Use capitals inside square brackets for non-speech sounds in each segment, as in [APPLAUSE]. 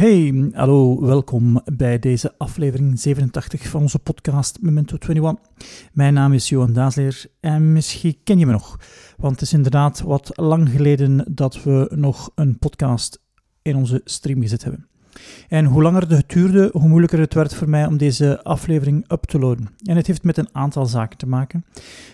Hey, hallo, welkom bij deze aflevering 87 van onze podcast Memento 21. Mijn naam is Johan Daasleer en misschien ken je me nog, want het is inderdaad wat lang geleden dat we nog een podcast in onze stream gezet hebben. En hoe langer het duurde, hoe moeilijker het werd voor mij om deze aflevering up te loaden. En het heeft met een aantal zaken te maken.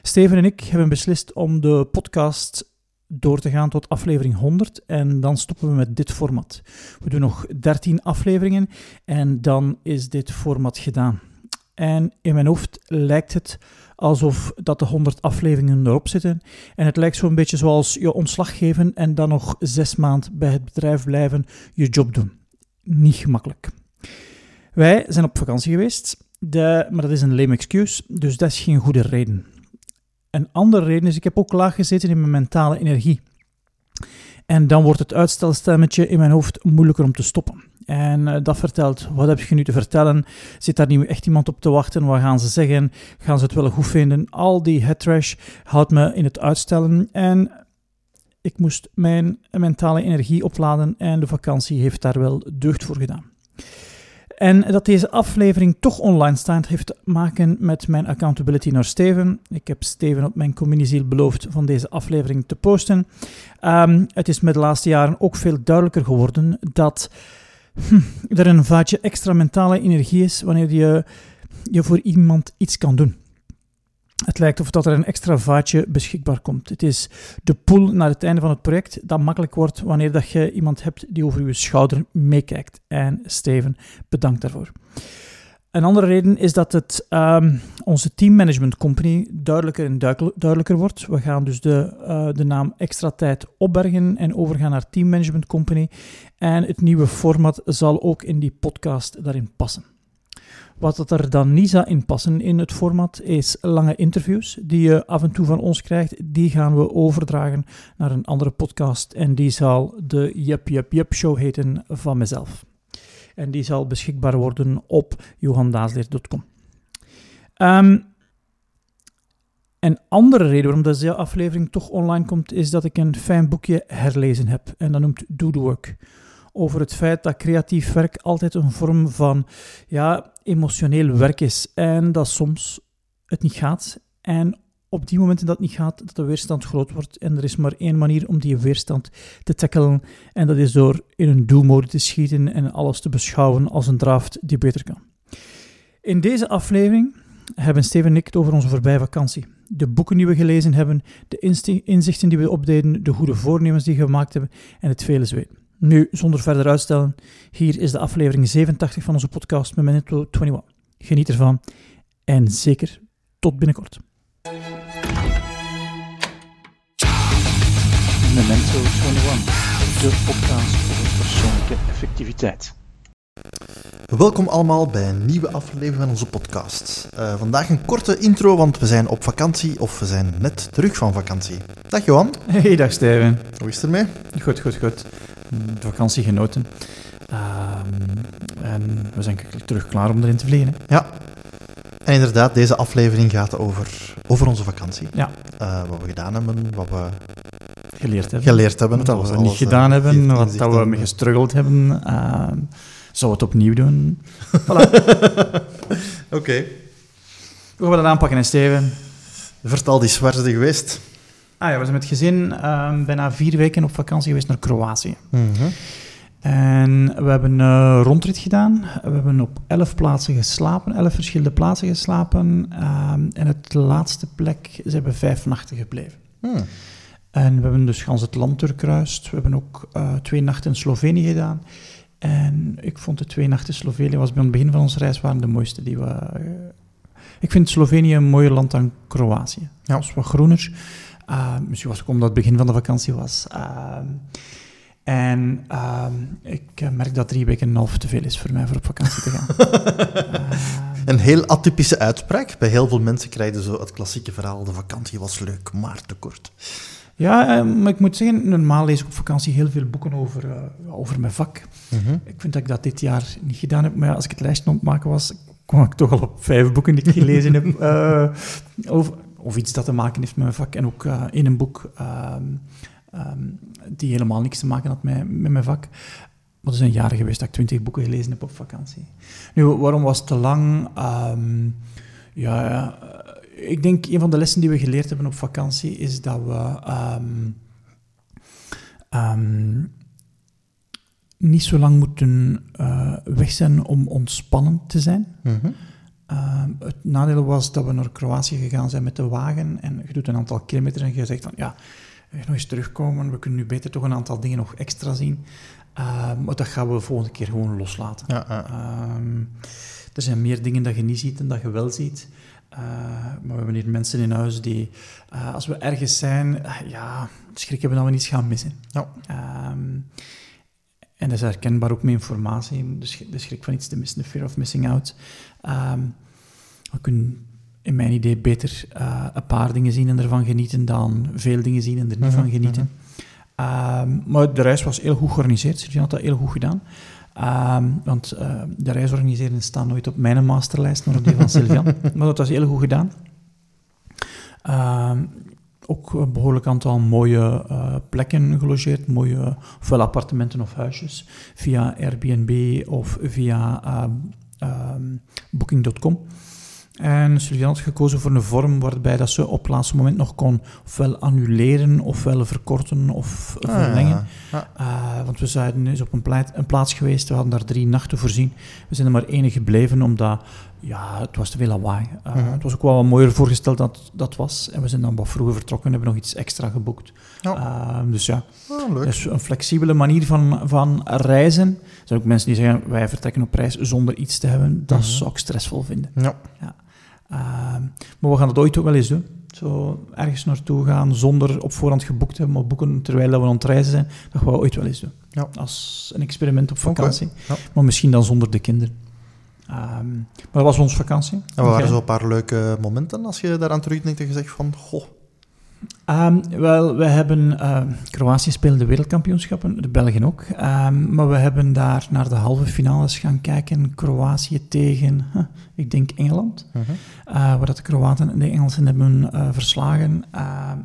Steven en ik hebben beslist om de podcast door te gaan tot aflevering 100 en dan stoppen we met dit format. We doen nog 13 afleveringen en dan is dit format gedaan. En in mijn hoofd lijkt het alsof dat de 100 afleveringen erop zitten. En het lijkt zo'n beetje zoals je ontslag geven en dan nog zes maanden bij het bedrijf blijven, je job doen. Niet gemakkelijk. Wij zijn op vakantie geweest, de, maar dat is een lame excuse, dus dat is geen goede reden. Een andere reden is, ik heb ook laag gezeten in mijn mentale energie. En dan wordt het uitstelstemmetje in mijn hoofd moeilijker om te stoppen. En uh, dat vertelt, wat heb je nu te vertellen? Zit daar nu echt iemand op te wachten? Wat gaan ze zeggen? Gaan ze het wel goed vinden? Al die headtrash houdt me in het uitstellen. En ik moest mijn mentale energie opladen en de vakantie heeft daar wel deugd voor gedaan. En dat deze aflevering toch online staat, heeft te maken met mijn accountability naar Steven. Ik heb Steven op mijn communieziel beloofd van deze aflevering te posten. Um, het is met de laatste jaren ook veel duidelijker geworden dat hm, er een vaatje extra mentale energie is wanneer je, je voor iemand iets kan doen. Het lijkt of dat er een extra vaatje beschikbaar komt. Het is de pool naar het einde van het project dat makkelijk wordt wanneer dat je iemand hebt die over je schouder meekijkt. En Steven, bedankt daarvoor. Een andere reden is dat het um, onze teammanagement company duidelijker en duidelijker wordt. We gaan dus de, uh, de naam extra tijd opbergen en overgaan naar teammanagement company. En het nieuwe format zal ook in die podcast daarin passen. Wat er dan niet zou in passen in het format is lange interviews die je af en toe van ons krijgt. Die gaan we overdragen naar een andere podcast en die zal de Yup Yup Yup Show heten van mezelf. En die zal beschikbaar worden op johandaasleer.com. Um, een andere reden waarom deze aflevering toch online komt, is dat ik een fijn boekje herlezen heb. En dat noemt Do The Work over het feit dat creatief werk altijd een vorm van ja, emotioneel werk is. En dat soms het niet gaat. En op die momenten dat het niet gaat, dat de weerstand groot wordt. En er is maar één manier om die weerstand te tackelen. En dat is door in een do-mode te schieten en alles te beschouwen als een draft die beter kan. In deze aflevering hebben Steven en ik het over onze voorbije vakantie. De boeken die we gelezen hebben, de inzichten die we opdeden, de goede voornemens die we gemaakt hebben en het vele zweten. Nu, zonder verder uitstellen, hier is de aflevering 87 van onze podcast Memento 21. Geniet ervan en zeker tot binnenkort. Memento 21, de podcast over persoonlijke effectiviteit. Welkom allemaal bij een nieuwe aflevering van onze podcast. Uh, vandaag een korte intro, want we zijn op vakantie of we zijn net terug van vakantie. Dag Johan. Hey, dag Steven. Hoe is het ermee? Goed, goed, goed de vakantie genoten. Um, en we zijn terug klaar om erin te vliegen. Ja. En inderdaad, deze aflevering gaat over, over onze vakantie. Ja. Uh, wat we gedaan hebben, wat we geleerd hebben. Geleerd hebben. Wat we niet gedaan uh, hebben, wat dat we mee gestruggeld hebben. Zou het opnieuw doen. Voilà. [LAUGHS] Oké. Okay. Hoe gaan we dat aanpakken, Steven? Vertel die zwarte geweest. Ah ja, we zijn met gezin um, bijna vier weken op vakantie geweest naar Kroatië. Mm -hmm. En we hebben een rondrit gedaan. We hebben op elf plaatsen geslapen, elf verschillende plaatsen geslapen. Um, en het laatste plek zijn we vijf nachten gebleven. Mm. En we hebben dus gans het land doorkruist. We hebben ook uh, twee nachten in Slovenië gedaan. En ik vond de twee nachten in Slovenië, was bij het begin van onze reis, waren de mooiste die we... Uh, ik vind Slovenië een mooier land dan Kroatië. Ja. Het was wat groener. Uh, misschien was het omdat het begin van de vakantie was. Uh, en uh, ik merk dat drie weken en een half te veel is voor mij voor op vakantie te gaan. [LAUGHS] een heel atypische uitspraak. Bij heel veel mensen krijg je zo het klassieke verhaal: de vakantie was leuk, maar te kort. Ja, maar ik moet zeggen, normaal lees ik op vakantie heel veel boeken over, uh, over mijn vak. Mm -hmm. Ik vind dat ik dat dit jaar niet gedaan heb, maar als ik het lijstje aan het maken was, kwam ik toch al op vijf boeken die ik gelezen heb uh, [LAUGHS] over, of iets dat te maken heeft met mijn vak. En ook uh, in een boek um, um, die helemaal niks te maken had met, met mijn vak. Maar er zijn jaren geweest dat ik twintig boeken gelezen heb op vakantie. Nu, waarom was het te lang? Ehm, ja, ja, eh, ik denk een van de lessen die we geleerd hebben op vakantie is dat we ehm, ehm, niet zo lang moeten uh, weg zijn om ontspannen te zijn. Mhm. Ehm, het nadeel was dat we naar Kroatië gegaan zijn met de wagen en je doet een aantal kilometer en je zegt van ja, nog eens terugkomen, we kunnen nu beter toch een aantal dingen nog extra zien. Maar dat gaan we de volgende keer gewoon loslaten. Ja, ja. Er zijn meer dingen dat je niet ziet dan dat je wel ziet. Uh, maar we hebben hier mensen in huis die, uh, als we ergens zijn, uh, ja, schrik hebben dat we niets gaan missen. Ja. En dat is herkenbaar ook met informatie, de, sch de schrik van iets te missen, de fear of missing out. Um, we kunnen in mijn idee beter uh, een paar dingen zien en ervan genieten dan veel dingen zien en er niet -hmm, van genieten. -hmm. um, maar de reis was heel goed georganiseerd, Sergio had dat heel goed gedaan. Um, want uh, de reis organiseren staat nooit op mijn masterlijst, maar op die van Sylvian. [LAUGHS] maar dat was heel goed gedaan ook een behoorlijk aantal mooie uh, plekken gelogeerd, mooie ofwel appartementen of huisjes, via Airbnb of via uh, uh, Booking.com. En Sylvian had gekozen voor een vorm waarbij dat ze op het laatste moment nog kon ofwel annuleren, ofwel verkorten of Ah, verlengen. ja. Uh, want we zijn eens op een, pleit, een plaats geweest, we hadden daar drie nachten voorzien. We zijn er maar één gebleven, omdat ja, het was te veel lawaai. Uh, Mhm. Het was ook wel wat mooier voorgesteld dat dat was. En we zijn dan wat vroeger vertrokken en hebben nog iets extra geboekt. Ja. Uh, dus ja, Ah, leuk. dus een flexibele manier van, van reizen. Er zijn ook mensen die zeggen, wij vertrekken op reis zonder iets te hebben. Dat Mhm. zou ik stressvol vinden. Ja. Ehm, maar we gaan dat ooit ook wel eens doen. Zo ergens naartoe gaan zonder op voorhand geboekt te hebben, maar boeken terwijl dat we aan het reizen zijn. Dat gaan we ooit wel eens doen. Ja. Als een experiment op vakantie. ja. Maar misschien dan zonder de kinderen. Ehm, maar dat was onze vakantie. En waren zo een paar leuke momenten als je daaraan terugdenkt en je zegt van, goh, Ehm, wel, we hebben... ehm, Kroatië speelde de wereldkampioenschappen, de Belgen ook. Ehm, maar we hebben daar naar de halve finales gaan kijken. Kroatië tegen, huh, ik denk, Engeland. Mhm. Uh, waar dat de Kroaten en de Engelsen hebben uh, verslagen.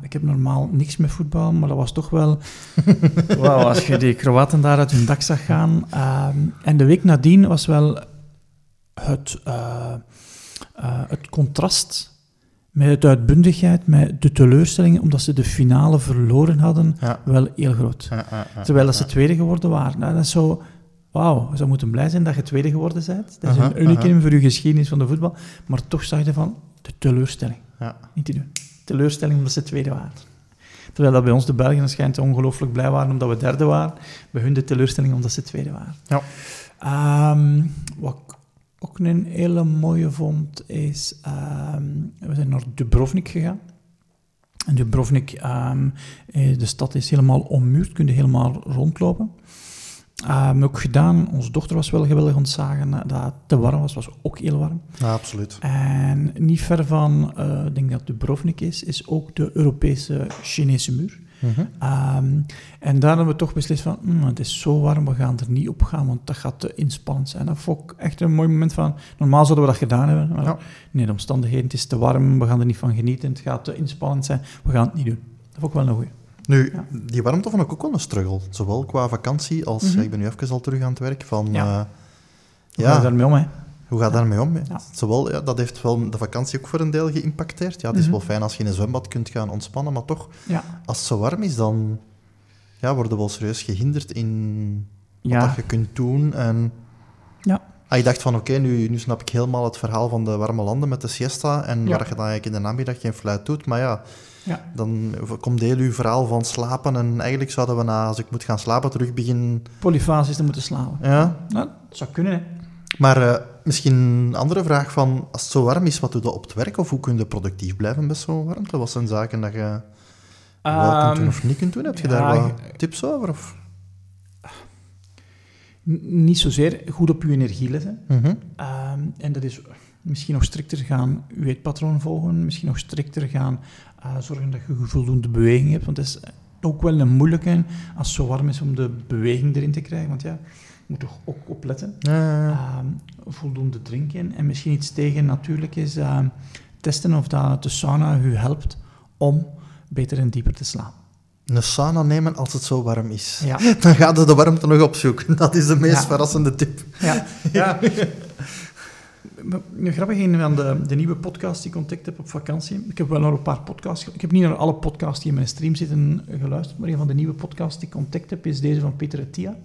Ik heb normaal niks met voetbal, maar dat was toch wel... [LAUGHS] Wauw, als je die Kroaten daar uit hun dak zag gaan. Um, en de week nadien was wel het, uh, het contrast met de uitbundigheid, met de teleurstelling, omdat ze de finale verloren hadden, Ja. wel heel groot. Ja, ja, ja, Terwijl dat ze tweede geworden waren. Nou, dat is zo... Wauw, zou moeten blij zijn dat je tweede geworden bent. Dat is een unicum voor je geschiedenis van de voetbal. Maar toch zag je van, de teleurstelling. Ja. Niet te doen. Teleurstelling omdat ze tweede waren. Terwijl dat bij ons de Belgen schijnt ongelooflijk blij waren omdat we derde waren. Bij hun de teleurstelling omdat ze tweede waren. Ja. Ehm, wat ook een hele mooie vond, is... ehm, we zijn naar Dubrovnik gegaan. En Dubrovnik, eh, de stad is helemaal ommuurd, kun je helemaal rondlopen. Um, ook gedaan, onze dochter was wel geweldig ontzagen eh, dat het te warm was, was ook heel warm. Ja, absoluut. En niet ver van, uh, ik denk dat Dubrovnik is, is ook de Europese Chinese muur. Mhm. Um, en daar hebben we toch beslist van, mm, het is zo warm, we gaan er niet op gaan, want dat gaat te inspannend zijn. Dat vond ik echt een mooi moment van, normaal zouden we dat gedaan hebben, maar Ja. nee, de omstandigheden, het is te warm, we gaan er niet van genieten, het gaat te inspannend zijn, we gaan het niet doen. Dat vond ik wel een goeie. Nu, Ja. die warmte vond ik ook wel een struggle. Zowel qua vakantie als... Mhm. ik ben nu even al terug aan het werk. Van, Ja. je ja, daarmee om, hè? Hoe gaat daarmee om? Ja. Zowel, ja, dat heeft wel de vakantie ook voor een deel geïmpacteerd. Ja, het is Mhm. wel fijn als je in een zwembad kunt gaan ontspannen, maar toch, Ja. als het zo warm is, dan ja, worden we wel serieus gehinderd in wat dat je kunt doen. En Ja. ah, ik dacht van, oké, nu, nu snap ik helemaal het verhaal van de warme landen met de siesta en waar je dan eigenlijk in de namiddag geen fluit doet. Maar ja, Ja. dan komt heel uw verhaal van slapen en eigenlijk zouden we na, als ik moet gaan slapen, terug beginnen... Polyfasisch te moeten slapen. Ja, Nou, dat zou kunnen, hè. Maar eh, misschien een andere vraag van, als het zo warm is, wat doe je op het werk? Of hoe kun je productief blijven met zo'n warmte? Wat zijn zaken dat je wel kunt Ehm, doen of niet kunt doen? Heb je ja, daar wat tips over? Of? Niet zozeer goed op je energie letten. Mhm. Ehm, en dat is misschien nog strikter gaan je eetpatroon volgen, misschien nog strikter gaan eh, zorgen dat je voldoende beweging hebt. Want het is ook wel een moeilijke als het zo warm is om de beweging erin te krijgen. Want ja, moet toch ook opletten. Ehm, voldoende drinken en misschien iets tegen natuurlijk is ehm, testen of dat de sauna u helpt om beter en dieper te slapen. Een sauna nemen als het zo warm is. Ja. [LAUGHS] Dan gaat je de warmte nog opzoeken. Dat is de meest Ja. verrassende tip. Ja. [LAUGHS] ja. Grappig, een van de, de nieuwe podcasts die ik ontdekt heb op vakantie. Ik heb wel naar een paar podcasts... Ik heb niet naar alle podcasts die in mijn stream zitten geluisterd, maar een van de nieuwe podcasts die ik ontdekt heb is deze van Peter Attia.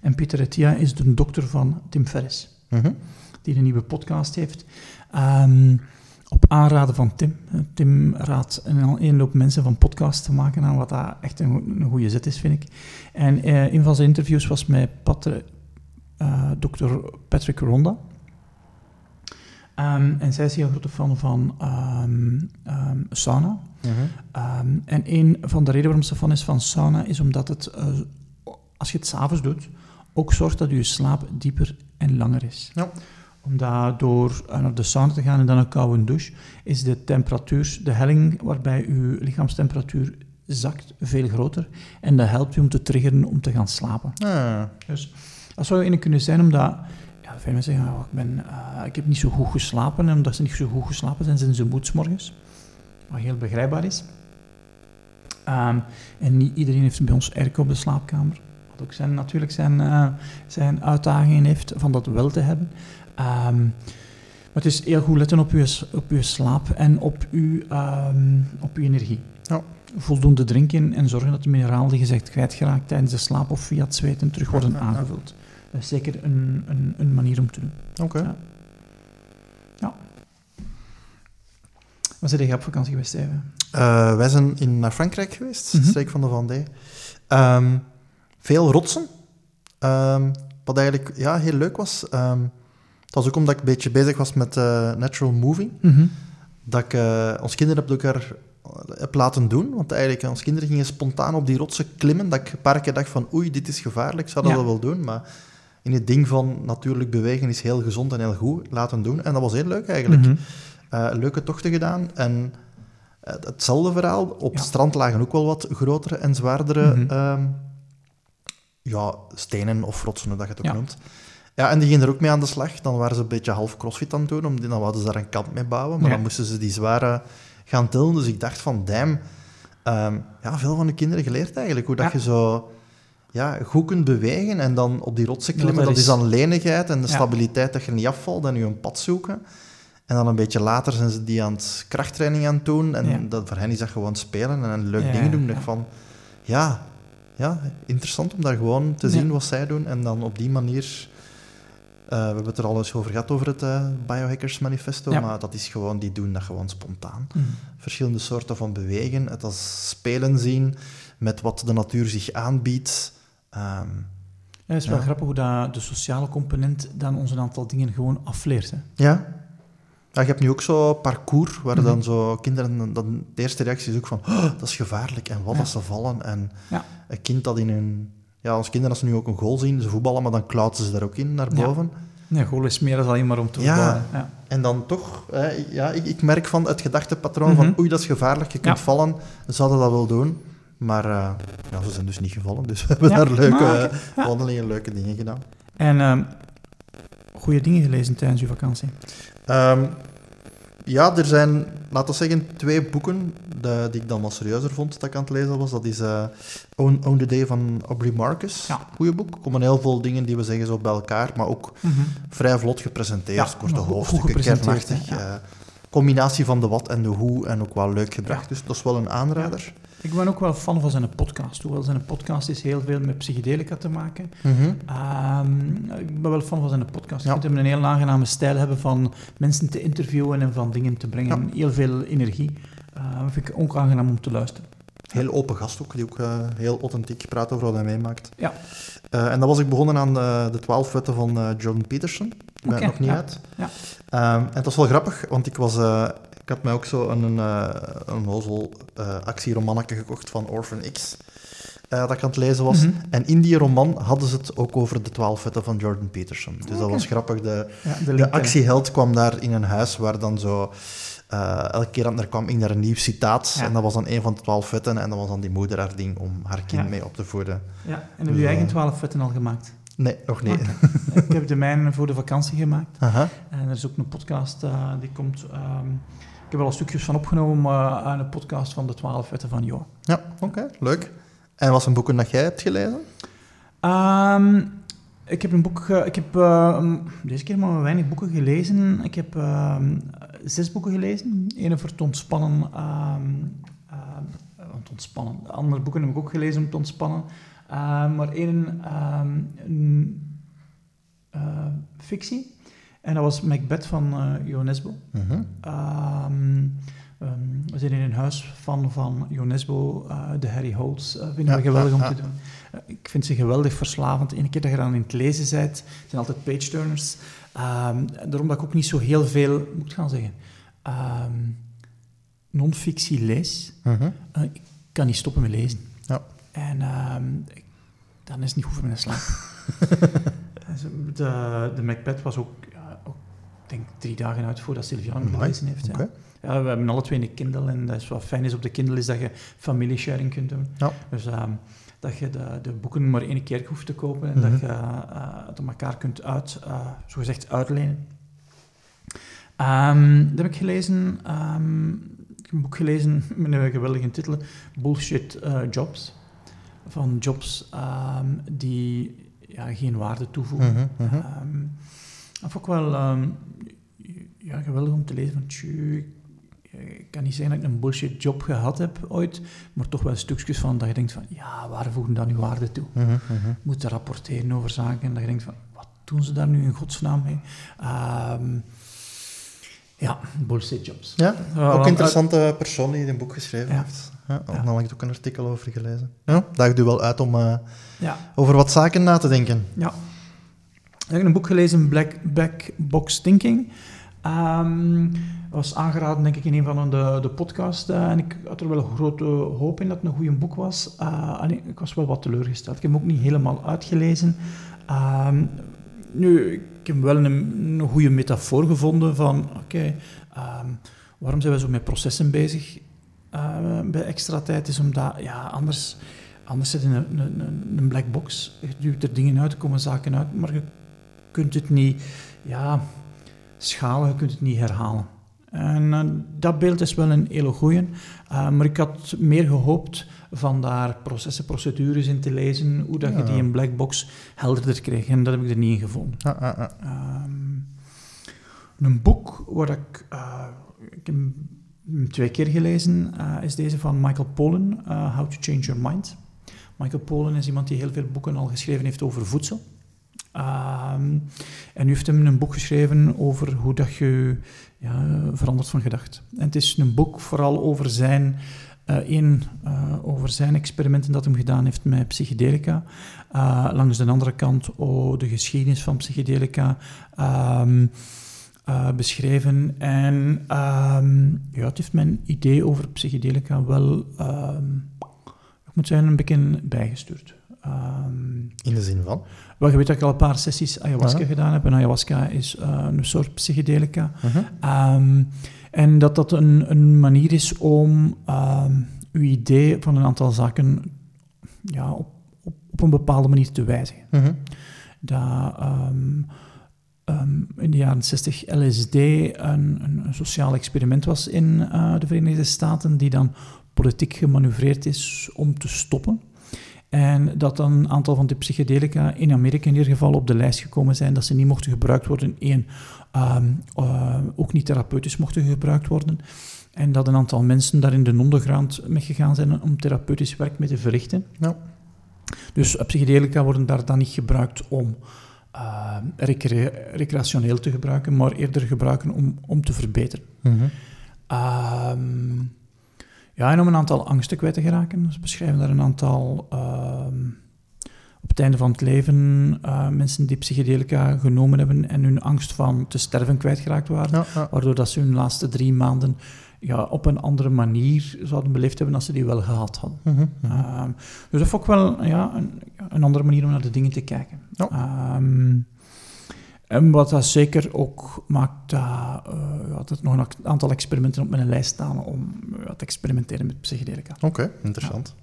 En Peter Attia is de dokter van Tim Ferriss. Mhm. die een nieuwe podcast heeft. Ehm, op aanraden van Tim. Eh, Tim raadt een een loop mensen van podcasts te maken aan, wat dat echt een, een goede zet is, vind ik. En eh, een van zijn interviews was met Patre, eh, Dr. Patrick Ronda. Ehm, en zij is heel grote fan van ehm, sauna. Mhm. En een van de redenen waarom ze fan is van sauna is omdat het, eh, als je het s'avonds doet, ook zorgt dat je slaap dieper en langer is. Ja. Omdat door eh, naar de sauna te gaan en dan een koude douche, is de temperatuur, de helling waarbij je lichaamstemperatuur zakt, veel groter. En dat helpt je om te triggeren om te gaan slapen. Ah, Dus dat zou ene kunnen zijn omdat ja, veel mensen zeggen, oh, ik, ben, eh, ik heb niet zo goed geslapen. En omdat ze niet zo goed geslapen zijn, zijn ze moe 's morgens. Wat heel begrijpbaar is. Ehm, en niet iedereen heeft bij ons airco op de slaapkamer. Ook zijn, natuurlijk zijn, eh, zijn uitdagingen heeft van dat wel te hebben. Ehm, maar het is heel goed letten op je, op je slaap en op je, ehm, op je energie. Ja. Voldoende drinken en zorgen dat de mineralen die je zegt kwijtgeraakt tijdens de slaap of via het zweten terug worden Ja, ja, ja. aangevuld. Dat is zeker een, een, een manier om te doen. oké. Ja. Waar zit je op vakantie geweest, Steven? Eh, wij zijn in, naar Frankrijk geweest, Mhm. streek van de Vendée. Ehm, veel rotsen. Ehm, wat eigenlijk ja, heel leuk was. Ehm, het was ook omdat ik een beetje bezig was met eh, natural moving. Dat ik eh, ons kinderen heb elkaar heb laten doen. Want eigenlijk, eh, ons kinderen gingen spontaan op die rotsen klimmen. Dat ik een paar keer dacht van, oei, dit is gevaarlijk. Ik zou dat Ja. wel doen. Maar in het ding van natuurlijk bewegen is heel gezond en heel goed. Laten doen. En dat was heel leuk eigenlijk. Mhm. Eh, leuke tochten gedaan. En eh, hetzelfde verhaal. Op Ja. het strand lagen ook wel wat grotere en zwaardere Mhm. ehm, ja, stenen of rotsen, hoe dat je het ook Ja. noemt. Ja, en die gingen er ook mee aan de slag. Dan waren ze een beetje half crossfit aan het doen. Om, dan wouden ze daar een kamp mee bouwen. Maar Ja. dan moesten ze die zware gaan tillen. Dus ik dacht van, damn. ehm, ja, veel van de kinderen geleerd eigenlijk. Hoe dat Ja. je zo ja, goed kunt bewegen en dan op die rotsen klimmen. dat dat is is- dan lenigheid en de stabiliteit dat je niet afvalt en je een pad zoeken. En dan een beetje later zijn ze die aan het krachttraining aan het doen. En dat, voor hen is dat gewoon spelen en een leuk ding doen. van, ja, ja, interessant om daar gewoon te Ja. zien wat zij doen. En dan op die manier... eh, we hebben het er al eens over gehad, over het eh, Biohackers Manifesto. Ja. Maar dat is gewoon, die doen dat gewoon spontaan. Mhm. Verschillende soorten van bewegen. Het als spelen zien met wat de natuur zich aanbiedt. Ehm, Ja, het is wel Ja. grappig hoe dat de sociale component dan ons een aantal dingen gewoon afleert. Hè. Ja. Ja. Je hebt nu ook zo parcours, waar Mhm. dan zo kinderen... Dan, de eerste reactie is ook van, "Oh, dat is gevaarlijk, en wat Ja. als ze vallen. En Ja. een kind dat in hun... Ja, als kinderen, als ze nu ook een goal zien, ze voetballen, maar dan klauteren ze daar ook in, naar boven. Nee, goal is meer dan alleen maar om te Ja. voetballen. Ja. En dan toch, hè, ja, ik, ik merk van het gedachtepatroon Mhm. van, oei, dat is gevaarlijk, je kunt vallen. Ze zouden dat wel doen. Maar eh, ja, ze zijn dus niet gevallen, dus we hebben daar leuke eh, wandelingen, leuke dingen gedaan. En ehm goede dingen gelezen tijdens uw vakantie. Ehm, ja, er zijn, laten we zeggen, twee boeken de- die ik dan wel serieuzer vond dat ik aan het lezen was. Dat is eh Own, Own the Day van Aubrey Marcus. Ja. Goeie boek. Er komen heel veel dingen die we zeggen zo bij elkaar, maar ook vrij vlot gepresenteerd. Ja, korte hoofdstukken, kernachtig. ja. eh, combinatie van de wat en de hoe en ook wel leuk gebracht. Dus dat is wel een aanrader. Ik ben ook wel fan van zijn podcast. Hoewel zijn podcast is heel veel met psychedelica te maken. Ehm, ik ben wel fan van zijn podcast. Ja. Ik vind hem een heel aangename stijl hebben van mensen te interviewen en van dingen te brengen. Heel veel energie. Eh, vind ik ook aangenaam om te luisteren. Heel open gast ook, die ook eh, heel authentiek praat over wat hij meemaakt. Ja. Eh, en dan was ik begonnen aan de, de twaalf wetten van eh, Jordan Peterson. Ik ben nog niet ja. uit. Ja. Ehm, en het was wel grappig, want ik, was, eh, ik had mij ook zo een, eh een nozel eh actieromannetje gekocht van Orphan X. eh, dat ik aan het lezen was. Mhm. En in die roman hadden ze het ook over de twaalf wetten van Jordan Peterson. Dus dat was grappig. De, Ja, de, actieheld kwam daar in een huis waar dan zo... elke keer dat er kwam, ging daar een nieuw citaat. Ja. En dat was dan een van de twaalf wetten. En dat was dan die moeder haar ding om haar kind Ja. mee op te voeden. Ja, en heb je Ja. eigen twaalf wetten al gemaakt? Nee, nog niet. Ik heb de mijne voor de vakantie gemaakt. [LAUGHS] En er is ook een podcast die komt. ehm, heb er al stukjes van opgenomen, aan een podcast van de twaalf wetten van Joa. Ja, oké, leuk. En wat zijn boeken dat jij hebt gelezen? Ehm, ik heb een boek... ik heb uh, deze keer maar weinig boeken gelezen. Ik heb ehm, zes boeken gelezen. Eén voor te ontspannen. te ontspannen. Andere boeken heb ik ook gelezen om te ontspannen. maar één uh, fictie. En dat was Macbeth van uh. Ehm, ehm, we zijn in een huis van, van uh, de Harry Holtz. Uh, vinden we geweldig om te doen. ik vind ze geweldig verslavend. Eén keer dat je dan in het lezen bent, zijn altijd page-turners. Um, daarom dat ik ook niet zo heel veel, moet ik gaan zeggen, non-fictie lees. Mhm. ik kan niet stoppen met lezen. Ja. En dan is het niet goed voor mijn slaap. [LAUGHS] de, de Macbeth was ook, denk drie dagen uit voordat Sylvian gelezen heeft. Ja. ja. we hebben alle twee een Kindle en dat is wat fijn is op de Kindle is dat je familiesharing kunt doen. Ja. Dus um, dat je de, de, boeken maar één keer hoeft te kopen en dat mhm. je uh, het elkaar kunt uit, uh, zogezegd uitlenen. Um, dat heb ik gelezen. Um, ik heb een boek gelezen [LAUGHS] met een geweldige titel, Bullshit uh, Jobs. Van jobs die ja, geen waarde toevoegen. Mm -hmm. dat vond ik wel ehm, ja, geweldig om te lezen. Van, tjie, ik kan niet zeggen dat ik een bullshit job gehad heb ooit, maar toch wel stukjes van dat je denkt van, ja, waar voegen dan nu waarde toe? Mm -hmm. Moeten rapporteren over zaken en dat je denkt van, wat doen ze daar nu in godsnaam mee? Um, ja, bullshit jobs. Ja, ook interessante persoon die een boek geschreven heeft. Ja, daar heb ik ook een artikel over gelezen. Ja, daagt u wel uit om uh, ja. over wat zaken na te denken. Ja. Ik heb een boek gelezen, Black, Black Box Thinking. Um, was aangeraden, denk ik, in een van de, de podcasts. Uh, en ik had er wel een grote hoop in dat het een goede boek was. Uh, ik was wel wat teleurgesteld. Ik heb hem ook niet helemaal uitgelezen. Um, nu, ik heb wel een, goede metafoor gevonden van... Oké, um, waarom zijn we zo met processen bezig? uh, bij extra tijd is omdat, ja, anders, anders zit je een, een, een black box. Je duwt er dingen uit, er komen zaken uit, maar je kunt het niet ja, schalen, je kunt het niet herhalen. En uh, dat beeld is wel een hele goeie. Uh, maar ik had meer gehoopt van daar processen, procedures in te lezen, hoe dat je die in black box helderder kreeg. En dat heb ik er niet in gevonden. Ah, ah, ah. Um, een boek waar ik... Uh, ik heb twee keer gelezen, is deze van Michael Pollan, How to Change Your Mind. Michael Pollan is iemand die heel veel boeken al geschreven heeft over voedsel. Um, en nu heeft hem een boek geschreven over hoe dat je ja, verandert van gedacht. En het is een boek vooral over zijn, uh, over zijn experimenten dat hij gedaan heeft met psychedelica. langs de andere kant oh, de geschiedenis van psychedelica. Um, beschreven. En um, ja, het heeft mijn idee over psychedelica wel, moet zeggen, een beetje bijgestuurd. Um, In de zin van? Wel, je weet dat ik al een paar sessies ayahuasca gedaan heb. En ayahuasca is uh, een soort psychedelica. Uh -huh. en dat dat een, een manier is om uw idee van een aantal zaken ja, op, op, op een bepaalde manier te wijzigen. -huh. Dat um, in de jaren 60 LSD een, een, een sociaal experiment was in uh, de Verenigde Staten, die dan politiek gemanoeuvreerd is om te stoppen. En dat dan een aantal van die psychedelica in Amerika in ieder geval op de lijst gekomen zijn dat ze niet mochten gebruikt worden. Eén, um, uh, ook niet therapeutisch mochten gebruikt worden. En dat een aantal mensen daar in de ondergrond mee gegaan zijn om therapeutisch werk mee te verrichten. Ja. Dus psychedelica worden daar dan niet gebruikt om uh, recreationeel te gebruiken, maar eerder gebruiken om, om te verbeteren. Mm -hmm. Ja, en om een aantal angsten kwijt te geraken. Ze beschrijven daar een aantal uh, op het einde van het leven uh, mensen die psychedelica genomen hebben en hun angst van te sterven kwijtgeraakt waren, waardoor dat ze hun laatste drie maanden ja, op een andere manier zouden beleefd hebben als ze die wel gehad hadden. Mm dus dat vond ik wel ja, een, een, andere manier om naar de dingen te kijken. Um, en wat dat zeker ook maakt, dat uh, had nog een aantal experimenten op mijn lijst staan om uh, te experimenteren met psychedelica. Oké, interessant.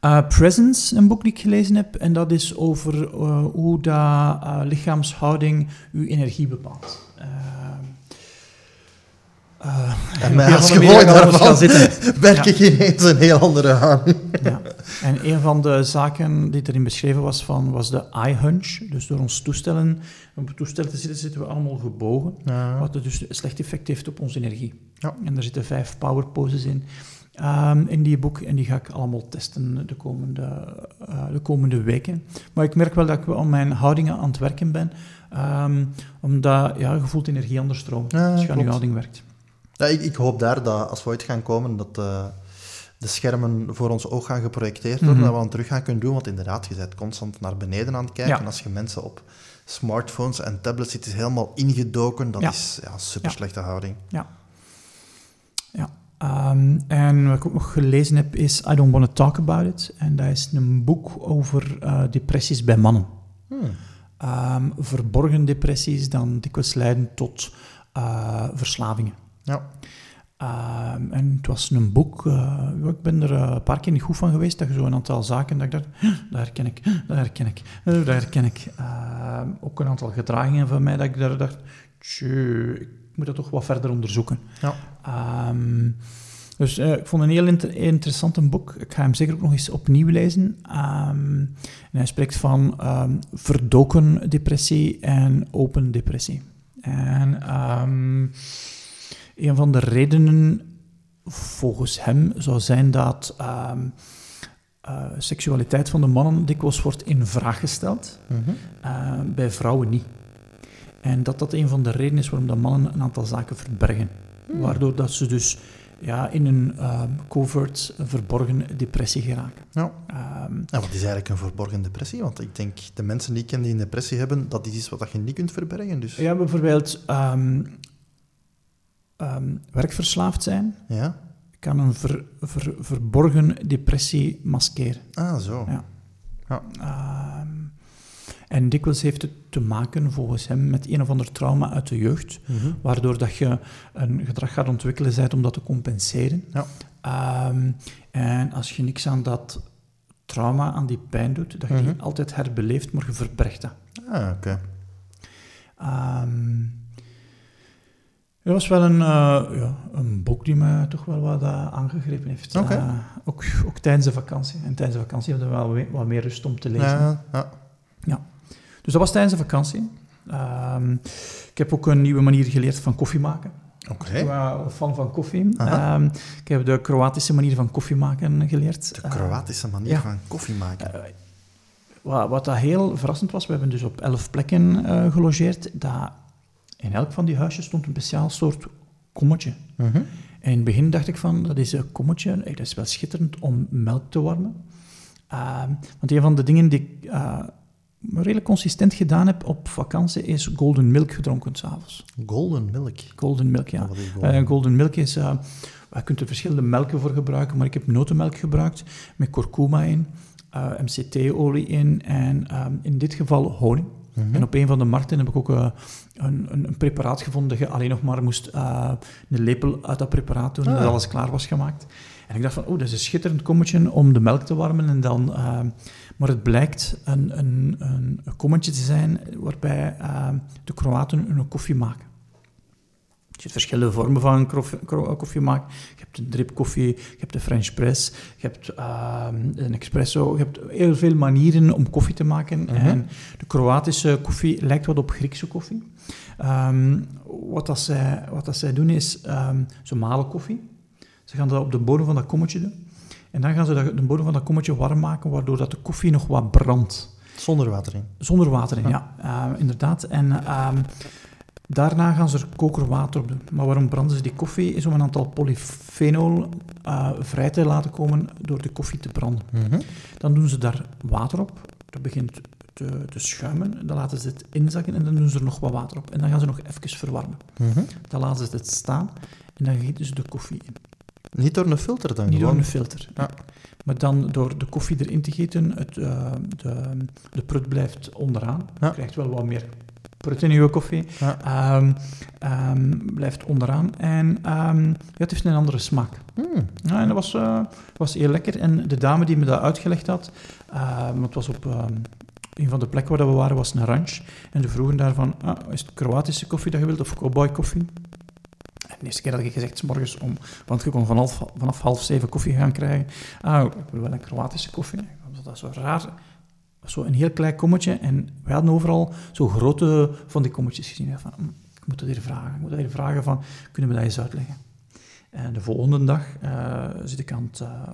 Uh, Presence, een boek die ik gelezen heb, en dat is over hoe dat lichaamshouding uw energie bepaalt. Uh, en [LAUGHS] mij als gewoon daarvan zitten. [LAUGHS] werk ik ineens een heel andere aan. Ja. En een van de zaken die erin beschreven was, van, was de eye hunch. Dus door ons toestellen, op het toestel te zitten, zitten we allemaal gebogen. Wat dus een slecht effect heeft op onze energie. Ja. En daar zitten vijf power poses in. Um, in die boek. En die ga ik allemaal testen de komende, uh, de komende weken. Maar ik merk wel dat ik aan mijn houdingen aan het werken ben. Um, omdat ja, je voelt energie anders stroom ja, als je aan je houding werkt. Ja, ik, ik, hoop daar dat als we ooit gaan komen, dat uh, de schermen voor ons oog gaan geprojecteerd worden, mm -hmm. dat we dan terug gaan kunnen doen. Want inderdaad, je bent constant naar beneden aan het kijken. Ja. En als je mensen op smartphones en tablets zit, is helemaal ingedoken. Dat ja. is ja, super slechte houding. Ja. Ja. Um, en wat ik ook nog gelezen heb is I Don't Want to Talk About It. En dat is een boek over uh, depressies bij mannen. Hmm. Um, verborgen depressies dan dikwijls leiden tot uh, verslavingen. Ja. Um, en het was een boek, uh, ik ben er een paar keer niet goed van geweest, dat je zo een aantal zaken, dat ik dacht, dat herken ik, dat herken ik, dat herken ik. Uh, ook een aantal gedragingen van mij, dat ik daar dacht, tjie, ik moet dat toch wat verder onderzoeken. Ja. Um, dus ik vond het een heel inter interessant boek. Ik ga hem zeker ook nog eens opnieuw lezen. Um, en hij spreekt van um, verdoken depressie en open depressie. En een van de redenen volgens hem zou zijn dat uh, seksualiteit van de mannen dikwijls wordt in vraag gesteld, mm -hmm. uh, bij vrouwen niet. En dat dat een van de redenen is waarom de mannen een aantal zaken verbergen. Mm. Waardoor dat ze dus ja, in een um, covert, verborgen depressie geraken. Ja. En wat is eigenlijk een verborgen depressie? Want ik denk, de mensen die ik ken die een depressie hebben, dat is iets wat je niet kunt verbergen. Dus. Ja, bijvoorbeeld um, werkverslaafd zijn ja. kan een ver, ver, verborgen depressie maskeren. Ah, zo. Ja. ja. En dikwijls heeft het te maken, volgens hem, met een of ander trauma uit de jeugd, mm -hmm. waardoor dat je een gedrag gaat ontwikkelen bent om dat te compenseren. Ja. Um, en als je niks aan dat trauma, aan die pijn doet, dat je Mhm. die altijd herbeleeft, maar je verbergt dat. Ah, oké. Um, dat was wel een, uh, ja, een boek die mij toch wel wat uh, aangegrepen heeft. Uh, ook, ook tijdens de vakantie. En tijdens de vakantie hadden we wel we- wat meer rust om te lezen. Ja, ja. Dus dat was tijdens de vakantie. Um, ik heb ook een nieuwe manier geleerd van koffie maken. Oké. Ik ben fan van koffie. Um, ik heb de Kroatische manier van koffie maken geleerd. De Kroatische manier ja. van koffie maken. Wat, wat dat heel verrassend was, we hebben dus op elf plekken uh, gelogeerd. Dat in elk van die huisjes stond een speciaal soort kommetje. Mhm. En in het begin dacht ik van, dat is een kommetje, dat is wel schitterend om melk te warmen. Uh, want een van de dingen die ik uh, redelijk consistent gedaan heb op vakantie, is golden milk gedronken s'avonds. Golden milk? Golden milk, ja. Oh, golden? Uh, golden milk is, je kunt er verschillende melken voor gebruiken, maar ik heb notenmelk gebruikt met kurkuma in, MCT-olie in en um, in dit geval honing. Mhm. En op een van de markten heb ik ook uh, een, een, een, preparaat gevonden dat je alleen nog maar moest uh, een lepel uit dat preparaat doen, ah. dat alles klaar was gemaakt. En ik dacht van, oh, dat is een schitterend kommetje om de melk te warmen. En dan, uh, maar het blijkt een, een, een, kommetje te zijn waarbij de Kroaten een koffie maken. Je hebt verschillende vormen van koffie, koffie maken. Je hebt een drip koffie, je hebt de French press, je hebt uh, een espresso. Je hebt heel veel manieren om koffie te maken. Mhm. En de Kroatische koffie lijkt wat op Griekse koffie. Um, wat, dat zij, wat dat zij doen is, um, ze malen koffie. Ze gaan dat op de bodem van dat kommetje doen. En dan gaan ze de bodem van dat kommetje warm maken, waardoor dat de koffie nog wat brandt. Zonder water in? Zonder water in, ja. ja uh, inderdaad. En... Um, Daarna gaan ze er kokerwater op doen. Maar waarom branden ze die koffie? Is om een aantal polyfenol uh, vrij te laten komen door de koffie te branden. Mm -hmm. Dan doen ze daar water op. Dat begint te, te, schuimen. Dan laten ze het inzakken en dan doen ze er nog wat water op. En dan gaan ze nog even verwarmen. Mm -hmm. Dan laten ze het staan en dan gieten ze de koffie in. Niet door een filter dan? Niet gewoon? door een filter. Ja. Maar dan door de koffie erin te gieten, het, uh, de, de prut blijft onderaan. Ja. Je krijgt wel wat meer in je koffie. Ja. Um, um, blijft onderaan. En um, ja, het heeft een andere smaak. Mm. Ja, en dat was, uh, was heel lekker. En de dame die me dat uitgelegd had, want het was op een van de plekken waar we waren, was een ranch. En ze vroegen daarvan, ah, is het Kroatische koffie dat je wilt of cowboy koffie? En de eerste keer had ik gezegd, s morgens om, want je kon vanaf, vanaf half zeven koffie gaan krijgen. Ah, ik wil wel een Kroatische koffie. Dat is zo raar. Zo een heel klein kommetje. En wij hadden overal zo grote van die kommetjes gezien. Van, hm, ik moet dat hier vragen. Ik moet dat hier vragen van, kunnen we dat eens uitleggen? En de volgende dag uh, zit ik aan het... Uh,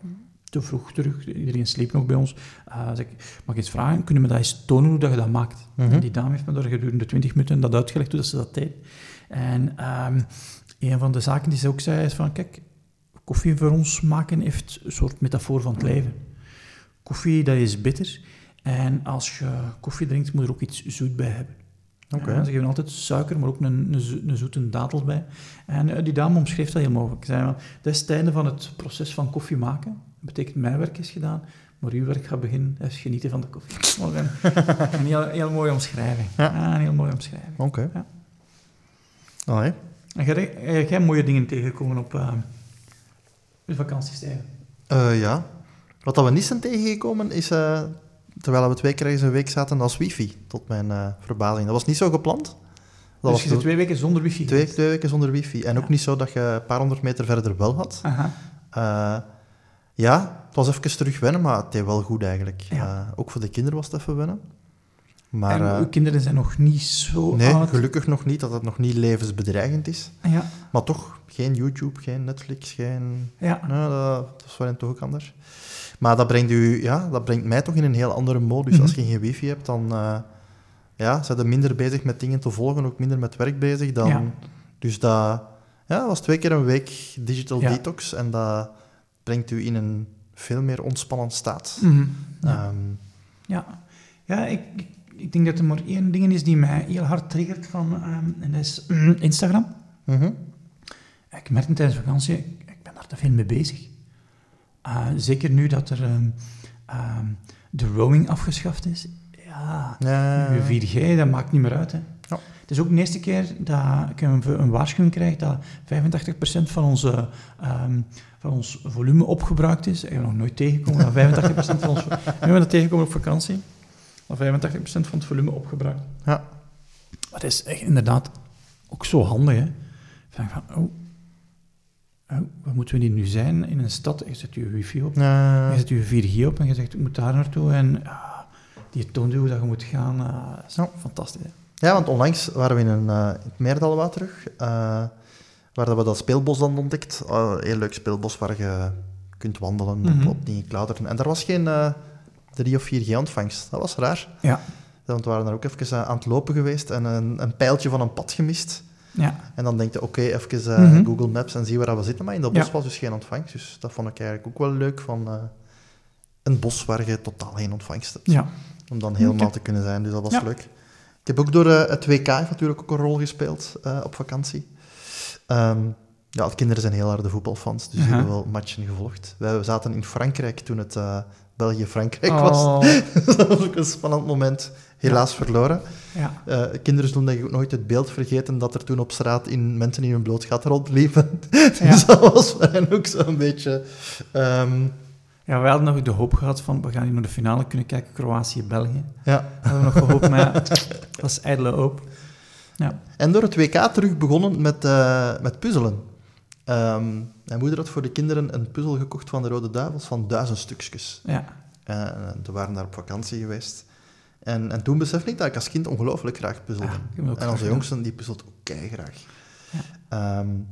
te vroeg terug, iedereen sliep nog bij ons. Uh, zeg ik, mag ik eens vragen, kunnen we dat eens tonen hoe dat je dat maakt? Mm -hmm. Die dame heeft me daar gedurende 20 minuten dat uitgelegd hoe dat ze dat deed. En um, een van de zaken die ze ook zei is van, kijk, koffie voor ons maken heeft een soort metafoor van het leven. Koffie, dat is bitter. En als je koffie drinkt, moet er ook iets zoet bij hebben. Okay. Ja, ze geven altijd suiker, maar ook een, een, een zoete datel bij. En uh, die dame omschreef dat heel mogelijk. Ze zei, dat is het einde van het proces van koffie maken. Dat betekent, mijn werk is gedaan, maar uw werk gaat beginnen, dat is genieten van de koffie. [LAUGHS] een, een heel, heel mooie omschrijving. Ja. ja een heel mooie omschrijving. Oké. Okay. Ja. Allee. En jij, jij mooie dingen tegengekomen op uh, je vakantiestijden? Uh, ja. Wat dat we niet zijn tegengekomen is, terwijl we twee keer eens een week zaten, als wifi, tot mijn uh, verbazing. Dat was niet zo gepland. Dat dus was je zit twee weken zonder wifi? Twee, twee weken zonder wifi. En ja. ook niet zo dat je een paar honderd meter verder wel had. Aha. ja, het was even terug wennen, maar het deed wel goed eigenlijk. Ja. ook voor de kinderen was het even wennen. Maar, en uw kinderen zijn nog niet zo nee, oud? gelukkig nog niet, dat het nog niet levensbedreigend is. Ja. Maar toch, geen YouTube, geen Netflix, geen... Ja. Nee, dat, dat is wel toch ook anders. Maar dat brengt, u, ja, dat brengt mij toch in een heel andere modus. Mm -hmm. Als je geen wifi hebt, dan uh, ja, zijn er minder bezig met dingen te volgen, ook minder met werk bezig. Dan, ja. Dus dat ja, was twee keer een week digital ja. detox en dat brengt u in een veel meer ontspannen staat. Mm -hmm. ja. Um, ja. ja, ik, ik denk dat er maar één ding is die mij heel hard triggert, van, um, en dat is mm, Instagram. Mm -hmm. Ik merk tijdens vakantie, ik ben daar te veel mee bezig. Uh, zeker nu dat er um, um, de roaming afgeschaft is. Ja, ja. je 4G, dat maakt niet meer uit. Hè. Ja. Het is ook de eerste keer dat ik een, een waarschuwing krijg dat 85% van, onze, um, van ons volume opgebruikt is. Ik heb nog nooit tegengekomen dat 85% van ons... Nu [LAUGHS] hebben we dat tegengekomen op vakantie. Dat 85% van het volume opgebruikt. Ja. Het is echt inderdaad ook zo handig, hè. Van oh, oh, waar moeten we hier nu zijn? In een stad, je zet je wifi op, je zet je 4G op en je zegt, ik moet daar naartoe. En uh, die toont je hoe dat je moet gaan. Uh, dat is ja. fantastisch, hè. Ja, want onlangs waren we in, een, uh, in het Meerdalwa terug, waar we dat speelbos dan ontdekt. een heel leuk speelbos waar je kunt wandelen, mm -hmm. op, klauteren. En daar was geen 3 of 4G-ontvangst. Dat was raar. Ja. Want we waren daar ook even aan het lopen geweest en een, een pijltje van een pad gemist. Ja. En dan denk je, oké, okay, even uh, mm -hmm. Google Maps en zie waar we zitten. Maar in dat bos Ja. was dus geen ontvangst. Dus dat vond ik eigenlijk ook wel leuk van uh, een bos waar je totaal geen ontvangst hebt. Ja. Om dan helemaal te kunnen zijn. Dus dat was leuk. Ik heb ook door uh, het WK natuurlijk ook een rol gespeeld op vakantie. Um, ja, de kinderen zijn heel harde voetbalfans, dus die Aha. hebben wel matchen gevolgd. Wij zaten in Frankrijk toen het België-Frankrijk Oh. was. [LAUGHS] dat was ook een spannend moment. Helaas verloren. Ja. Uh, kinderen zullen denk ik ook nooit het beeld vergeten dat er toen op straat in, mensen in hun bloot gat rondliepen. [LAUGHS] Ja. dus dat was voor hen ook zo'n beetje... Um, ja, we hadden nog de hoop gehad van, we gaan hier naar de finale kunnen kijken, Kroatië-België. ja. Hadden we nog gehoopt, maar ja, dat is ijdele hoop. Ja. En door het WK terug begonnen met, uh, met puzzelen. Um, mijn moeder had voor de kinderen een puzzel gekocht van de Rode Duivels van duizend stukjes. Ja. Uh, we waren daar op vakantie geweest. En, en toen besefte ik dat ik als kind ongelooflijk graag puzzelde. Ja, en onze graag jongste, die puzzelt ook graag. Ja. Um,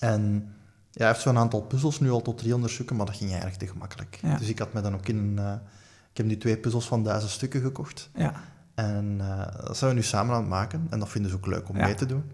en ja, hij heeft zo'n aantal puzzels nu al tot 300 stukken, maar dat ging eigenlijk te gemakkelijk. Ja. Dus ik had me dan ook in... Uh, ik heb nu twee puzzels van duizend stukken gekocht. Ja. En uh, dat zijn we nu samen aan het maken. En dat vinden ze ook leuk om mee te doen.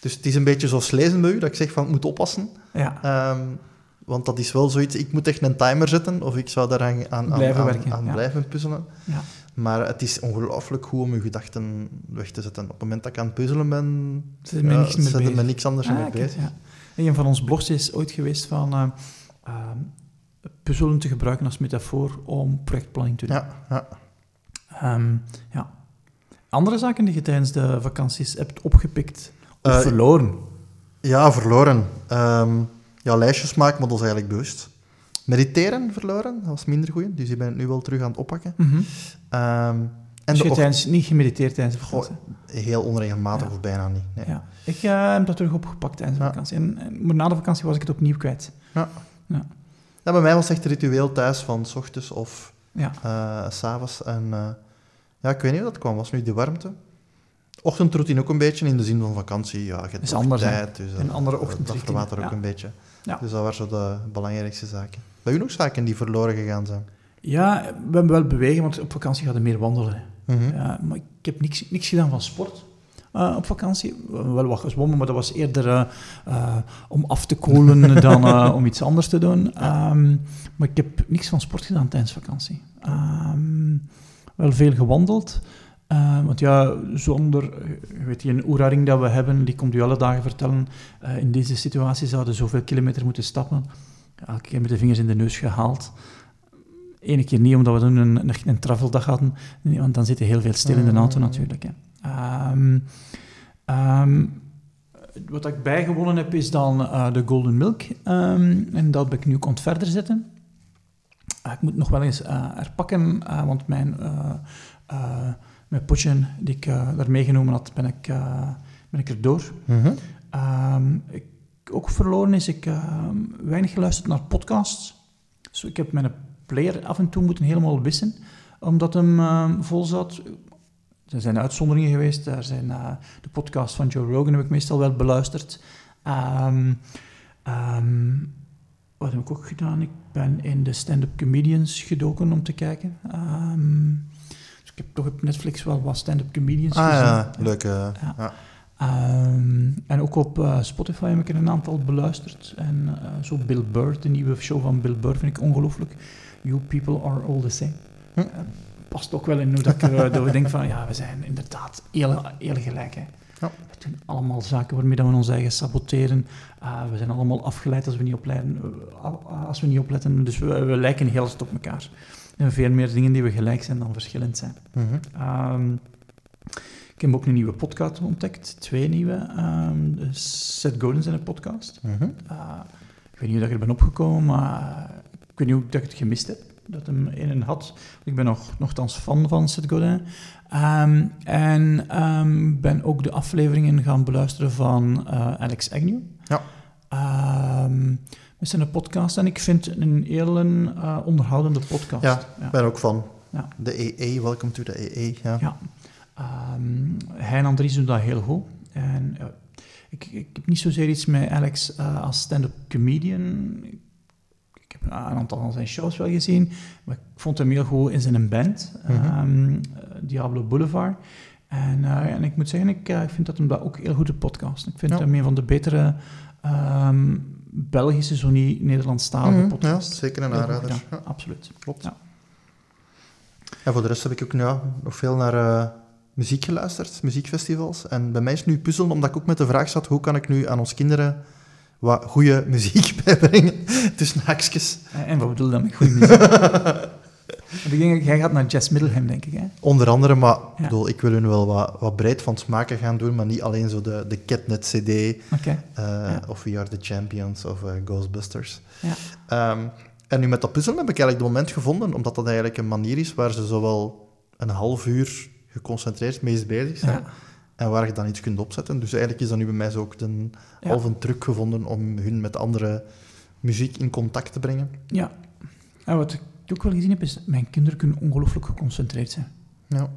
Dus het is een beetje zoals lezen bij u, dat ik zeg van, ik moet oppassen. Ja. Um, want dat is wel zoiets, ik moet echt een timer zetten, of ik zou daaraan aan, Blijven aan, werken, aan ja. blijven puzzelen. Ja. Maar het is ongelooflijk goed om je gedachten weg te zetten. Op het moment dat ik aan het puzzelen ben, Zit er met niks mee zet er bezig. me niks anders Ah, mee bezig. ja. Een van ons blogs is ooit geweest van uh, uh, puzzelen te gebruiken als metafoor om projectplanning te doen. Ja, ja. Um, ja. Andere zaken die je tijdens de vakanties hebt opgepikt Uh, verloren? ja verloren. Um, ja, lijstjes maken, maar dat is eigenlijk bewust. Mediteren verloren, dat was minder goed. Dus ik ben het nu wel terug aan het oppakken. Um, en Dus je tijdens, niet gemediteerd tijdens de vakantie? heel onregelmatig Ja. of bijna niet. Nee. Ja. Ik eh, heb dat terug opgepakt tijdens de Ja. vakantie. En, en- maar na de vakantie was ik het opnieuw kwijt. Ja, bij mij was het echt ritueel thuis van s ochtends of Ja. eh, s'avonds. En eh, ja, ik weet niet hoe dat kwam. Was nu de warmte? Ochtendroutine ook een beetje, in de zin van vakantie. Ja, je hebt anders, tijd. Dus, Een eh, andere Dat ochtendroutine, verwatert ook een beetje. Dus dat waren zo de belangrijkste zaken. Bij u nog zaken die verloren gegaan zijn? ja, we hebben wel bewegen, want op vakantie gaat er meer wandelen. Mhm. Ja, maar ik heb niks, niks gedaan van sport eh, op vakantie. We Wel wat gezwommen, maar dat was eerder eh, om af te koelen [LAUGHS] dan om iets anders te doen. Ehm, maar ik heb niks van sport gedaan tijdens vakantie. Ehm, wel veel gewandeld. Eh, want ja, zonder, je weet je, een oeraring dat we hebben, die komt u alle dagen vertellen, eh, in deze situatie zouden zoveel kilometer moeten stappen. Elke keer met de vingers in de neus gehaald. Ene keer niet, omdat we toen een, een, een traveldag hadden, Nee, want dan zit je heel veel stil in de auto Mm. natuurlijk. Hè. Ehm, ehm, wat ik bijgewonnen heb, is dan eh, de Golden Milk. Ehm, en dat ben ik nu kon verder zetten. Eh, ik moet nog wel eens eh herpakken, eh, want mijn, mijn potje die ik eh, daar meegenomen had, ben ik, eh, ben ik er door. Mhm. Ehm, ik ook verloren is, ik ehm, weinig geluisterd naar podcasts. Dus ik heb mijn player af en toe moeten helemaal wissen, omdat hem ehm, vol zat. Er zijn uitzonderingen geweest. Er zijn eh, de podcast van Joe Rogan heb ik meestal wel beluisterd. Wat heb ik ook gedaan? Ik ben in de stand-up comedians gedoken om te kijken. Heb toch op Netflix wel wat stand-up comedians Ah gezien. ja, leuk. eh, Ja. Ehm, en ook op eh, Spotify heb ik er een aantal beluisterd. En eh, zo Bill Burr, de nieuwe show van Bill Burr, vind ik ongelooflijk. You people are all the same. Hm. Eh, past ook wel in hoe dat ik, eh, [LAUGHS] dat we denken van, ja, we zijn inderdaad heel, heel gelijk. Hè. Ja. We doen allemaal zaken waarmee dat we ons eigen saboteren. We zijn allemaal afgeleid als we niet opletten. eh, als we niet opletten. Dus we, we lijken heel op elkaar. En veel meer dingen die we gelijk zijn dan verschillend zijn. Mhm. Ehm, ik heb ook een nieuwe podcast ontdekt, twee nieuwe. De Seth Godin zijn een podcast. Mhm. Eh, ik weet niet hoe dat ik er ben opgekomen, maar eh, ik weet niet hoe dat ik het gemist heb. Dat hem in een had. Ik ben nog, nogthans fan van Seth Godin. Ehm, en ehm, ben ook de afleveringen gaan beluisteren van eh, Alex Agnew. Ja. We zijn een podcast en ik vind het een heel eh, onderhoudende podcast. Ja, Ik ben ook van Ja. de EE, welcome to the EE. Ja. Ja. Ehm hij en Andries doen dat heel goed. En ik, ik heb niet zozeer iets met Alex eh, als stand-up comedian. Ik heb een aantal van zijn shows wel gezien, maar ik vond hem heel goed in zijn band, Mhm. ehm, eh, Diablo Boulevard. En, eh, en ik moet zeggen, ik, ik vind dat hem dat ook heel goed de podcast. Ik vind hem een van de betere ehm, Belgische, zo niet Nederlandstalige Mhm, ja, podcasts. zeker een aanrader. Ja, Absoluut. klopt. Ja. En voor de rest heb ik ook ja, nog veel naar eh, muziek geluisterd, muziekfestivals. En bij mij is nu puzzelen, omdat ik ook met de vraag zat, hoe kan ik nu aan ons kinderen wat goede muziek [LAUGHS] bijbrengen? Tussen haakjes. En, en wat bedoel je dan met goede muziek? [LAUGHS] Jij gaat naar Jazz Middlehem, denk ik, hè? Onder andere, maar Ja. bedoel, ik wil hun wel wat, wat breed van smaken gaan doen, maar niet alleen zo de, de Catnet CD eh, Ja. of We Are The Champions of eh, Ghostbusters. Ja. Ehm, en nu met dat puzzelen heb ik eigenlijk het moment gevonden, omdat dat eigenlijk een manier is waar ze zowel een half uur geconcentreerd mee bezig zijn, en waar je dan iets kunt opzetten. Dus eigenlijk is dat nu bij mij zo ook een half een truc gevonden om hun met andere muziek in contact te brengen. ja. En wat ik ook wel gezien heb, is dat mijn kinderen kunnen ongelooflijk geconcentreerd zijn. Ja.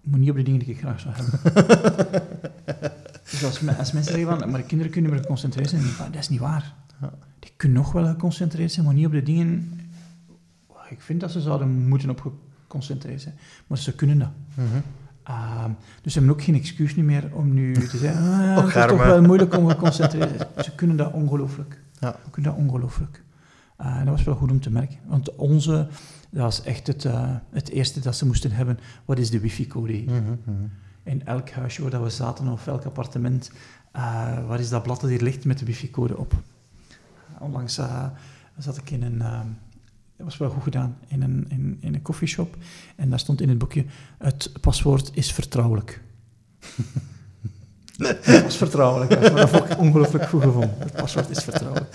Maar niet op de dingen die ik graag zou hebben. [LAUGHS] dus als, als mensen zeggen van, maar de kinderen kunnen meer geconcentreerd zijn, dan denk ik, "Ah, dat is niet waar. Ja. Die kunnen nog wel geconcentreerd zijn, maar niet op de dingen waar ik vind dat ze zouden moeten op geconcentreerd zijn. Maar ze kunnen dat. Mhm. Ehm, dus ze hebben ook geen excuus meer om nu te zeggen, [LAUGHS] ah, het is toch wel moeilijk om geconcentreerd te zijn. Ze kunnen dat ongelooflijk. Ja. Ze kunnen dat ongelooflijk. Eh, dat was wel goed om te merken. Want onze, dat was echt het, eh, het eerste dat ze moesten hebben. Wat is de wifi-code? Mhm. In elk huisje waar dat we zaten, of elk appartement, eh, waar is dat blad dat hier ligt met de wifi-code op? Onlangs zat ik in een... eh, dat was wel goed gedaan, in een, in, in een koffieshop. En daar stond in het boekje, het paswoord is vertrouwelijk. [LAUGHS] Het was vertrouwelijk, dat vond ik ongelooflijk goed gevonden. Het paswoord is vertrouwelijk.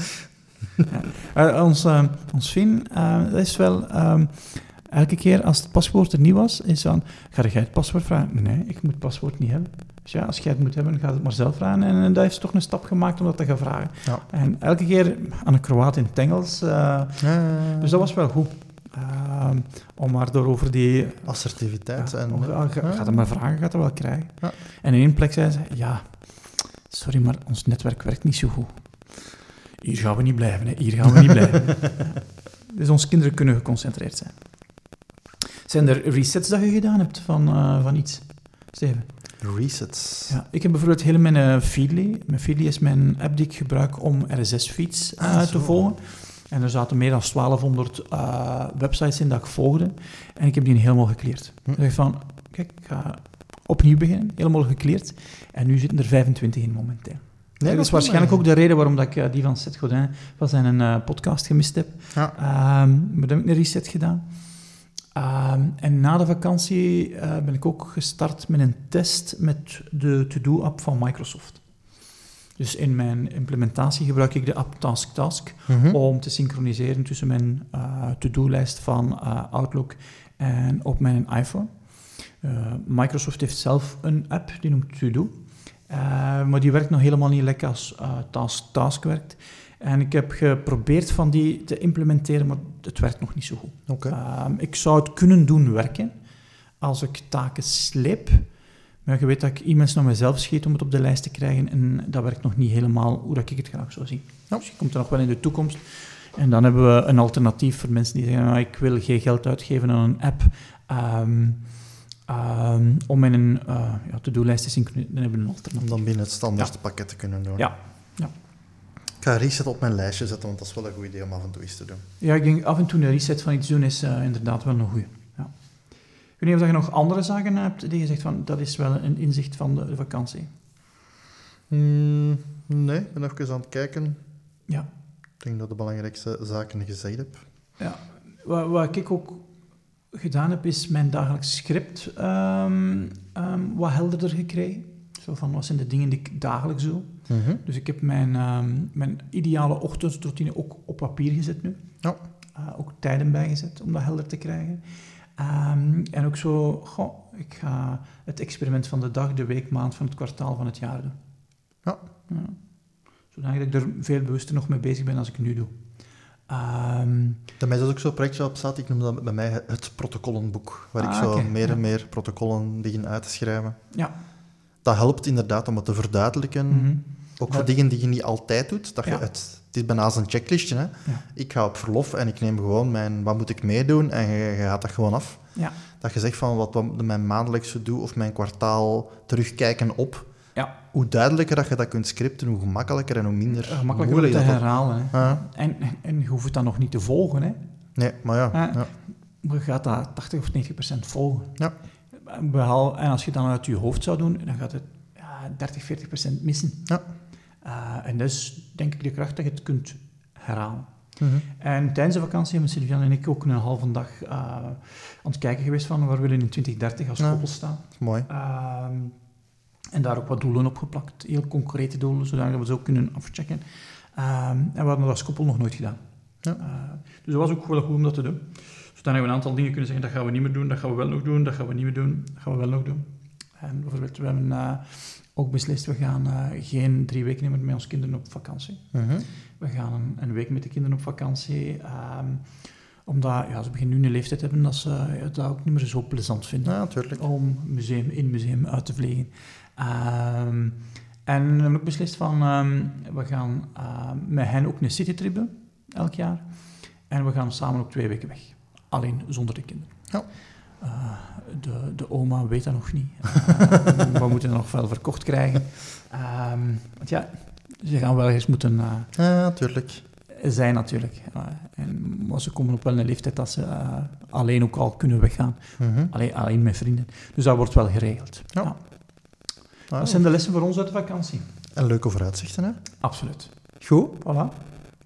Ja. Eh, ons, eh, ons Fien, eh, dat is wel... ehm, elke keer als het paswoord er niet was, is dan... Ga jij het paswoord vragen? Nee, ik moet het paswoord niet hebben. Dus ja, als jij het moet hebben, ga het maar zelf vragen. En, en dat heeft toch een stap gemaakt om dat te gaan vragen. Ja. En elke keer aan een Kroaat in het Engels. eh, dus dat was wel goed. Ehm, om maar door over die... Assertiviteit. Ja, en, ga. Gaat het maar vragen, gaat het wel krijgen. Ja. En in één plek zei ze, ja, sorry, maar ons netwerk werkt niet zo goed. Hier gaan we niet blijven, hè. hier gaan we niet blijven. [LAUGHS] Dus onze kinderen kunnen geconcentreerd zijn. Zijn er resets dat je gedaan hebt van, eh, van iets, Steven? Resets. Ja, ik heb bijvoorbeeld heel mijn eh, Feedly. Mijn Feedly is mijn app die ik gebruik om RSS-feeds Ah, te zo. volgen. En er zaten meer dan 1200 eh, websites in dat ik volgde. En ik heb die helemaal gekleerd. Hm. Ik dacht van, kijk, ik ga opnieuw beginnen. Helemaal gekleerd. En nu zitten er 25 in momenteel. Dat is waarschijnlijk ook de reden waarom dat ik eh, die van Seth Godin van zijn eh, podcast gemist heb. Ja. Ehm, maar dan heb ik een reset gedaan. Ehm, en na de vakantie eh, ben ik ook gestart met een test met de To-Do-app van Microsoft. Dus in mijn implementatie gebruik ik de app Task Task Mhm. om te synchroniseren tussen mijn eh, to-do-lijst van eh, Outlook en op mijn iPhone. Eh, Microsoft heeft zelf een app die noemt To-Do, Eh, maar die werkt nog helemaal niet lekker als eh, Task Task werkt. En ik heb geprobeerd van die te implementeren, maar het werkt nog niet zo goed. Ehm, ik zou het kunnen doen werken als ik taken sleep. Maar je weet dat ik e-mails naar mezelf schiet om het op de lijst te krijgen. En dat werkt nog niet helemaal hoe dat ik het graag zou zien. Ja. Dus je komt er nog wel in de toekomst. En dan hebben we een alternatief voor mensen die zeggen: nou, ik wil geen geld uitgeven aan een app. ehm, ehm, om in een eh, ja, to-do-lijst te synchroniseren. Dan hebben we een Om alternatief. dan binnen het standaard pakket te kunnen doen. Ja. Ik ga reset op mijn lijstje zetten, want dat is wel een goed idee om af en toe eens te doen. Ja, ik denk af en toe een reset van iets doen is eh, inderdaad wel een goeie. Ja. Ik weet niet of je nog andere zaken hebt die je zegt van dat is wel een inzicht van de, de vakantie. Hmm, nee, ik ben even aan het kijken. Ja. Ik denk dat de belangrijkste zaken gezegd heb. Ja. Wat, wat ik ook gedaan heb, is mijn dagelijks script ehm, ehm, wat helderder gekregen. Zo van, wat zijn de dingen die ik dagelijks doe? Mhm. Dus ik heb mijn, ehm, mijn ideale ochtendroutine ook op papier gezet nu. Ja. Eh, ook tijden bijgezet om dat helder te krijgen. En ook zo, goh, ik ga het experiment van de dag, de week, maand van het kwartaal van het jaar doen. Ja. Zodat ik er veel bewuster nog mee bezig ben als ik nu doe. Ehm, Bij mij is ook zo'n projectje op staat, ik noem dat bij mij het protocollenboek, waar ik Ah, zo meer ja. en meer protocollen begin uit te schrijven. ja. Dat helpt inderdaad om het te verduidelijken, Mhm. ook voor dingen die je niet altijd doet. Dat je het, het is bijna als een checklistje. Hè? Ja. Ik ga op verlof en ik neem gewoon mijn, wat moet ik meedoen en je, je gaat dat gewoon af. Ja. Dat je zegt van wat, wat mijn maandelijkse doe of mijn kwartaal terugkijken op. Ja. Hoe duidelijker dat je dat kunt scripten, hoe gemakkelijker en hoe minder Gemakkelijker om moeilijk te dat dat- herhalen. Hè. Ah, En, en, je hoeft dan nog niet te volgen. Hè. nee, maar ja. Ah. ja. Maar je gaat dat 80 of 90 procent volgen. Ja. Behal, en als je dan uit je hoofd zou doen, dan gaat het ja, 30, 40 procent missen. Ja. Eh, en dat is denk ik de kracht dat je het kunt herhalen. Mhm. En tijdens de vakantie hebben Sylvian en ik ook een halve dag eh, aan het kijken geweest van waar willen we in 2030 als Ja. koppel staan. Mooi. Ehm, en daar ook wat doelen op geplakt, heel concrete doelen, zodat we ze ook kunnen afchecken. Ehm, en we hadden dat als koppel nog nooit gedaan. Ja. Eh, dus dat was ook wel goed om dat te doen. Dus dan hebben we een aantal dingen kunnen zeggen, dat gaan we niet meer doen, dat gaan we wel nog doen, dat gaan we niet meer doen, dat gaan we wel nog doen. En bijvoorbeeld, we hebben eh, ook beslist, we gaan eh, geen drie weken meer met onze kinderen op vakantie. Mhm. We gaan een, een week met de kinderen op vakantie. ehm, omdat ja, ze beginnen nu een leeftijd hebben dat ze dat ook niet meer zo plezant vinden Ja, natuurlijk. om museum in museum uit te vliegen. Ehm, en we hebben ook beslist van, ehm, we gaan ehm, met hen ook een citytrip doen, elk jaar. En we gaan samen ook twee weken weg. Alleen zonder de kinderen. Ja. Eh, de, de oma weet dat nog niet. [LAUGHS] We moeten dat nog wel verkocht krijgen. Want ja, ze gaan wel eens moeten eh, Ja, natuurlijk. zijn natuurlijk. Eh, en, maar ze komen op wel een leeftijd dat ze alleen ook al kunnen weggaan. Mhm. Alleen, alleen met vrienden. Dus dat wordt wel geregeld. Ja. Ja. Ah, Dat zijn de lessen voor ons uit de vakantie. En leuke vooruitzichten, hè? Absoluut. Goed. Voilà.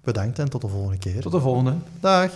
Bedankt en tot de volgende keer. Tot de volgende. Dag.